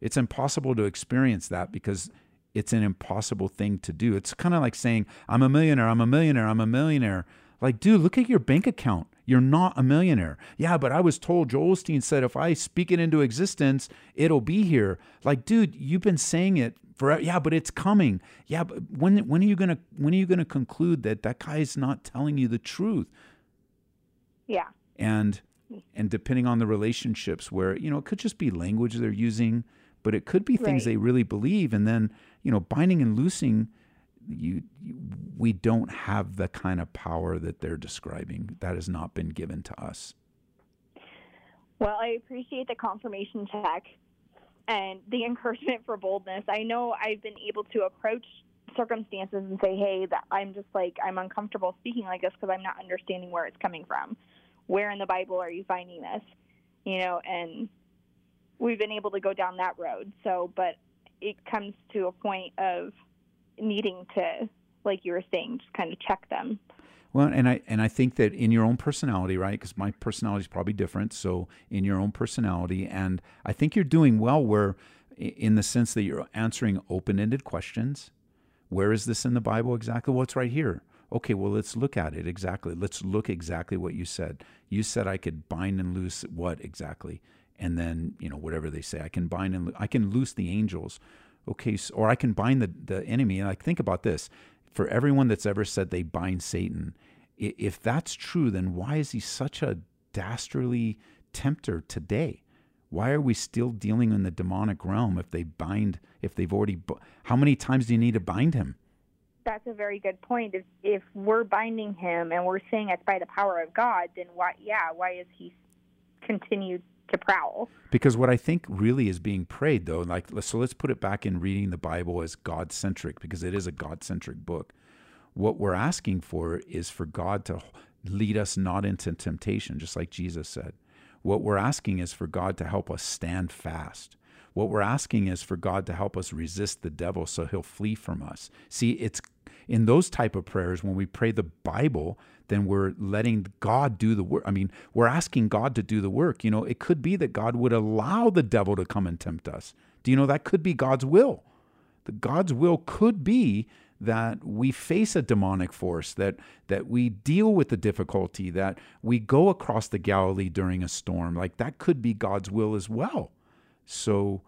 It's impossible to experience that because it's an impossible thing to do. It's kind of like saying, I'm a millionaire, I'm a millionaire, I'm a millionaire. Like, dude, look at your bank account. You're not a millionaire. Yeah, but I was told Joel Osteen said if I speak it into existence, it'll be here. Like, dude, you've been saying it forever. yeah, but it's coming. Yeah, but when when are you gonna when are you gonna conclude that that guy is not telling you the truth? Yeah. and and depending on the relationships where you know it could just be language they're using but it could be things Right. they really believe and then you know binding and loosing you, you we don't have the kind of power that they're describing that has not been given to us Well, I appreciate the confirmation check and the [laughs] encouragement for boldness. I know I've been able to approach circumstances and say, "Hey, that I'm just like I'm uncomfortable speaking like this because I'm not understanding where it's coming from. Where in the Bible are you finding this?" You know, and we've been able to go down that road. So, but it comes to a point of needing to, like you were saying, just kind of check them. Well, and I and I think that in your own personality, right? Because my personality is probably different. So in your own personality, and I think you're doing well. Where, in the sense that you're answering open-ended questions. Where is this in the Bible exactly? Well, right here. Okay, well, let's look at it exactly. Let's look exactly what you said. You said I could bind and loose what exactly, and then you know whatever they say. I can bind and lo- I can loose the angels. Okay, so, or I can bind the the enemy. And i think about this: for everyone that's ever said they bind Satan, if that's true, then why is he such a dastardly tempter today? Why are we still dealing in the demonic realm if they bind, if they've already, how many times do you need to bind him? That's a very good point. If if we're binding him and we're saying it's by the power of God, then why? Yeah, why is he continued to prowl? Because what I think really is being prayed, though, like, so let's put it back in reading the Bible as God centric, because it is a God centric book. What we're asking for is for God to lead us not into temptation, just like Jesus said. What we're asking is for God to help us stand fast. What we're asking is for God to help us resist the devil so he'll flee from us. See, it's in those type of prayers, when we pray the Bible, then we're letting God do the work. I mean, we're asking God to do the work. You know, it could be that God would allow the devil to come and tempt us. Do you know that could be God's will? The God's will could be that we face a demonic force, that that we deal with the difficulty, that we go across the Galilee during a storm. Like that could be God's will as well. So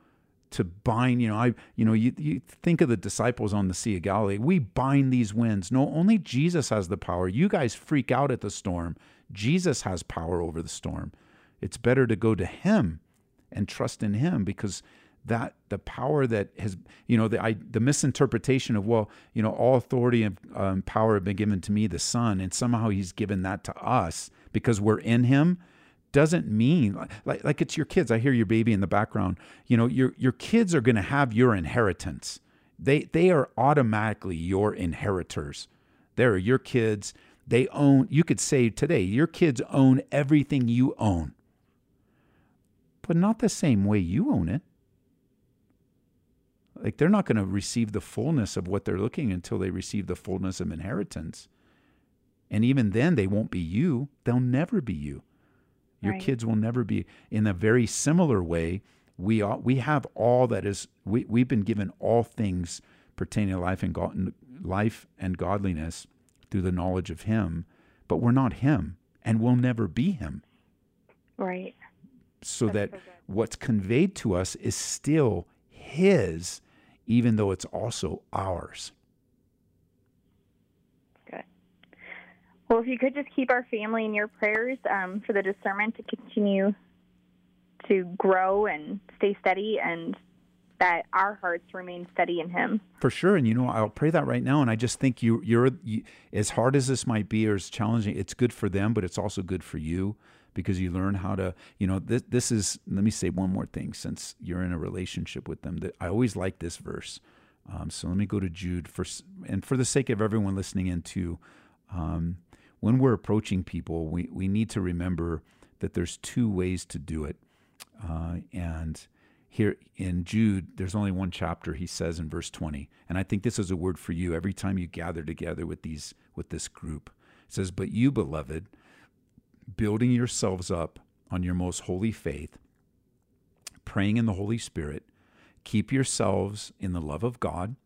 to bind, you know, I you know, you, you think of the disciples on the Sea of Galilee. We bind these winds. No, only Jesus has the power. You guys freak out at the storm. Jesus has power over the storm. It's better to go to him and trust in him because that the power that has you know the I, the misinterpretation of well you know all authority and um, power have been given to me the son and somehow he's given that to us because we're in him doesn't mean like like it's your kids. I hear your baby in the background. You know your your kids are going to have your inheritance. They they are automatically your inheritors. They're your kids. They own you could say today your kids own everything you own. But not the same way you own it. Like they're not going to receive the fullness of what they're looking until they receive the fullness of inheritance. And even then, they won't be you. They'll never be you. Your right. kids will never be. In a very similar way, we are, we have all that is. We we've been given all things pertaining to life and God, life and godliness through the knowledge of Him, but we're not Him, and we'll never be Him. Right. So That's that what's conveyed to us is still His even though it's also ours. Well, if you could just keep our family in your prayers um, for the discernment to continue to grow and stay steady and that our hearts remain steady in him. For sure, and you know, I'll pray that right now. And I just think you, you're you, as hard as this might be or as challenging. It's good for them, but it's also good for you because you learn how to, you know, this, this is, let me say one more thing since you're in a relationship with them that I always like this verse. Um, so let me go to Jude for, and for the sake of everyone listening in too, um, when we're approaching people, we, we need to remember that there's two ways to do it. Uh, and here in Jude, there's only one chapter, he says in verse 20. And I think this is a word for you every time you gather together with these with this group. It says, But you, beloved, building yourselves up on your most holy faith, praying in the Holy Spirit, keep yourselves in the love of God,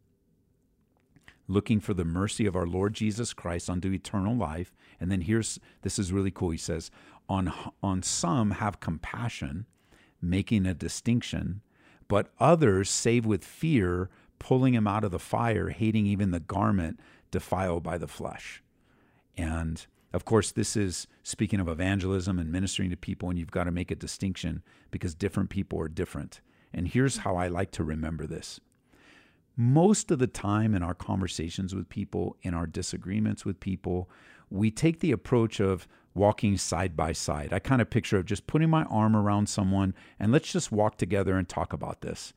looking for the mercy of our Lord Jesus Christ unto eternal life. And then here's this is really cool. He says, on on some have compassion, making a distinction, but others save with fear, pulling him out of the fire, hating even the garment defiled by the flesh. And of course, this is speaking of evangelism and ministering to people, and you've got to make a distinction because different people are different. And here's how I like to remember this. Most of the time in our conversations with people, in our disagreements with people, we take the approach of walking side by side. I kind of picture of just putting my arm around someone and let's just walk together and talk about this.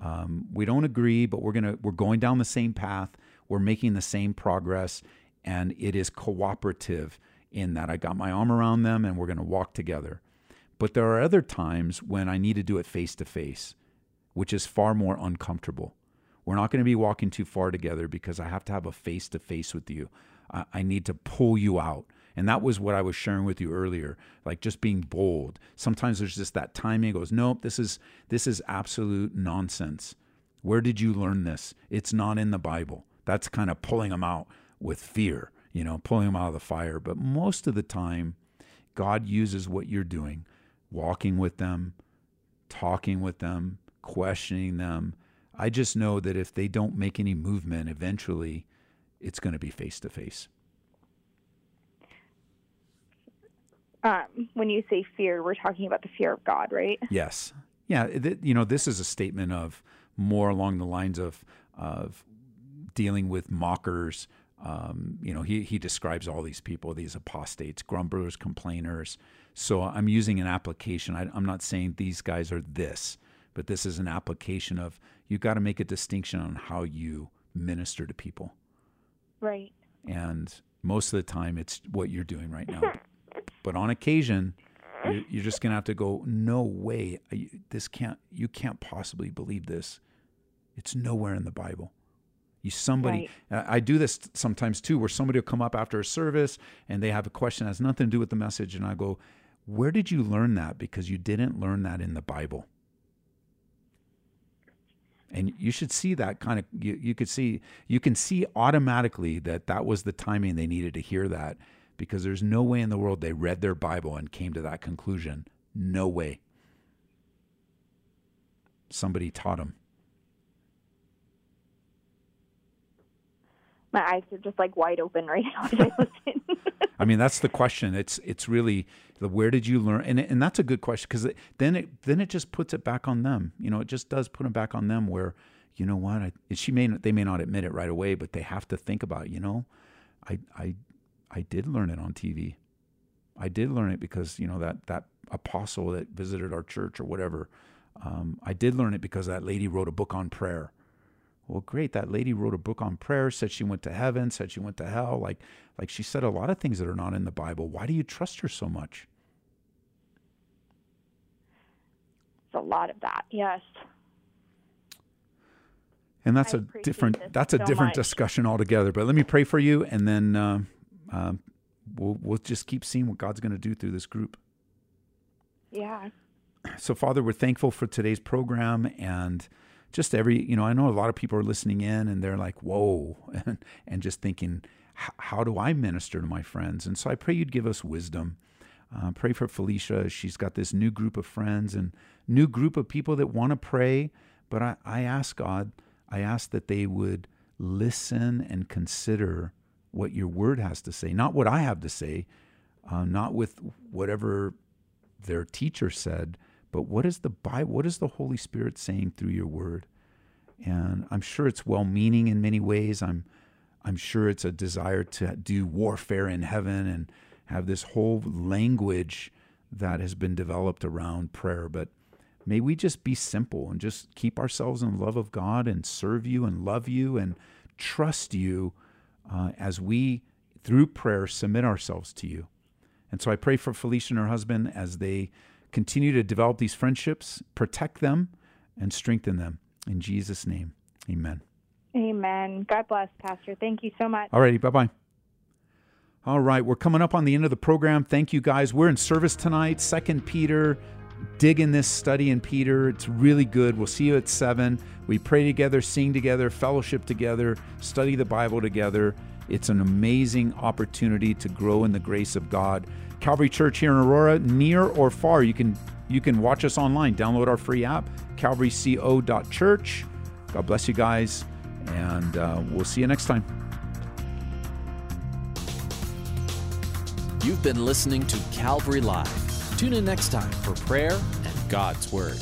Um, we don't agree, but we're gonna we're going down the same path. We're making the same progress, and it is cooperative in that I got my arm around them and we're to walk together. But there are other times when I need to do it face to face, which is far more uncomfortable. We're not going to be walking too far together because I have to have a face to face with you. I, I need to pull you out. And that was what I was sharing with you earlier, like just being bold. Sometimes there's just that timing goes, nope, this is this is absolute nonsense. Where did you learn this? It's not in the Bible. That's kind of pulling them out with fear, you know, pulling them out of the fire. But most of the time, God uses what you're doing, walking with them, talking with them, questioning them. I just know that if they don't make any movement, eventually it's going to be face to face. When you say fear, we're talking about the fear of God, right? Yes. Yeah. Th- you know, this is a statement of more along the lines of, of dealing with mockers, um, you know, he, he describes all these people, these apostates, grumblers, complainers. So I'm using an application. I, I'm not saying these guys are this, but this is an application of you've got to make a distinction on how you minister to people. Right. And most of the time, it's what you're doing right now. [laughs] but on occasion, you're, you're just gonna have to go. No way, this can't. You can't possibly believe this. It's nowhere in the Bible. You somebody. Uh, I do this sometimes too, where somebody will come up after a service and they have a question that has nothing to do with the message, and I go, "Where did you learn that? Because you didn't learn that in the Bible." And you should see that kind of you, you could see you can see automatically that that was the timing they needed to hear that because there's no way in the world they read their bible and came to that conclusion. No way. Somebody taught them my eyes are just like wide open right now [laughs] I mean, that's the question. It's it's really the where did you learn, and and that's a good question because then it then it just puts it back on them. You know, it just does put them back on them. Where you know what, I, she may they may not admit it right away, but they have to think about. You know, I I I did learn it on TV. I did learn it because you know that that apostle that visited our church or whatever. Um, I did learn it because that lady wrote a book on prayer. Well, great. That lady wrote a book on prayer, said she went to heaven, said she went to hell. Like, like she said a lot of things that are not in the Bible. Why do you trust her so much? It's a lot of that, yes. And that's I a different that's a so different much. discussion altogether. But let me pray for you, and then uh, uh, we'll we'll just keep seeing what God's going to do through this group. Yeah. So, Father, we're thankful for today's program and just every, you know, I know a lot of people are listening in and they're like, whoa, [laughs] and, and just thinking, how do I minister to my friends? And so I pray you'd give us wisdom. Uh, pray for Felicia. She's got this new group of friends and new group of people that want to pray. But I, I ask God, I ask that they would listen and consider what your word has to say, not what I have to say, uh, not with whatever their teacher said, but what is the Bible? What is the Holy Spirit saying through your word? And I'm sure it's well-meaning in many ways. I'm I'm sure it's a desire to do warfare in heaven and have this whole language that has been developed around prayer. But may we just be simple and just keep ourselves in the love of God and serve you and love you and trust you uh, as we, through prayer, submit ourselves to you. And so I pray for Felicia and her husband as they continue to develop these friendships, protect them, and strengthen them. In Jesus' name, amen. Amen. God bless, Pastor. Thank you so much. All righty. Bye bye. All right. We're coming up on the end of the program. Thank you, guys. We're in service tonight, Second Peter. Dig in this study in Peter. It's really good. We'll see you at 7. We pray together, sing together, fellowship together, study the Bible together. It's an amazing opportunity to grow in the grace of God. Calvary Church here in Aurora, near or far, you can you can watch us online. Download our free app, calvaryco.church. God bless you guys, and uh, we'll see you next time. You've been listening to Calvary Live. Tune in next time for prayer and God's Word.